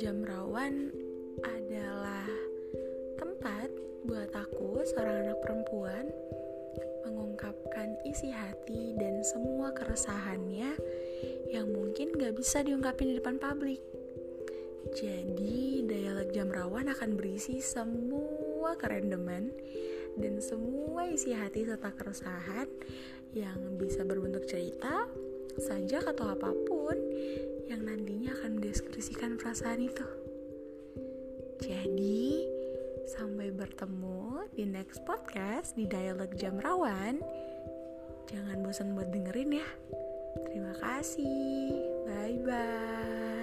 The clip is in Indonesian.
Jam Rawan adalah tempat buat aku, seorang anak perempuan, mengungkapkan isi hati dan semua keresahannya yang mungkin gak bisa diungkapin di depan publik. Jadi, dialog Jam Rawan akan berisi semua kerendeman dan semua isi hati serta keresahan yang bisa berbentuk cerita, sajak atau apa pun mendeskripsikan perasaan itu. Jadi, sampai bertemu di next podcast di Dialog Jam Rawan. Jangan bosan buat dengerin ya. Terima kasih. Bye bye.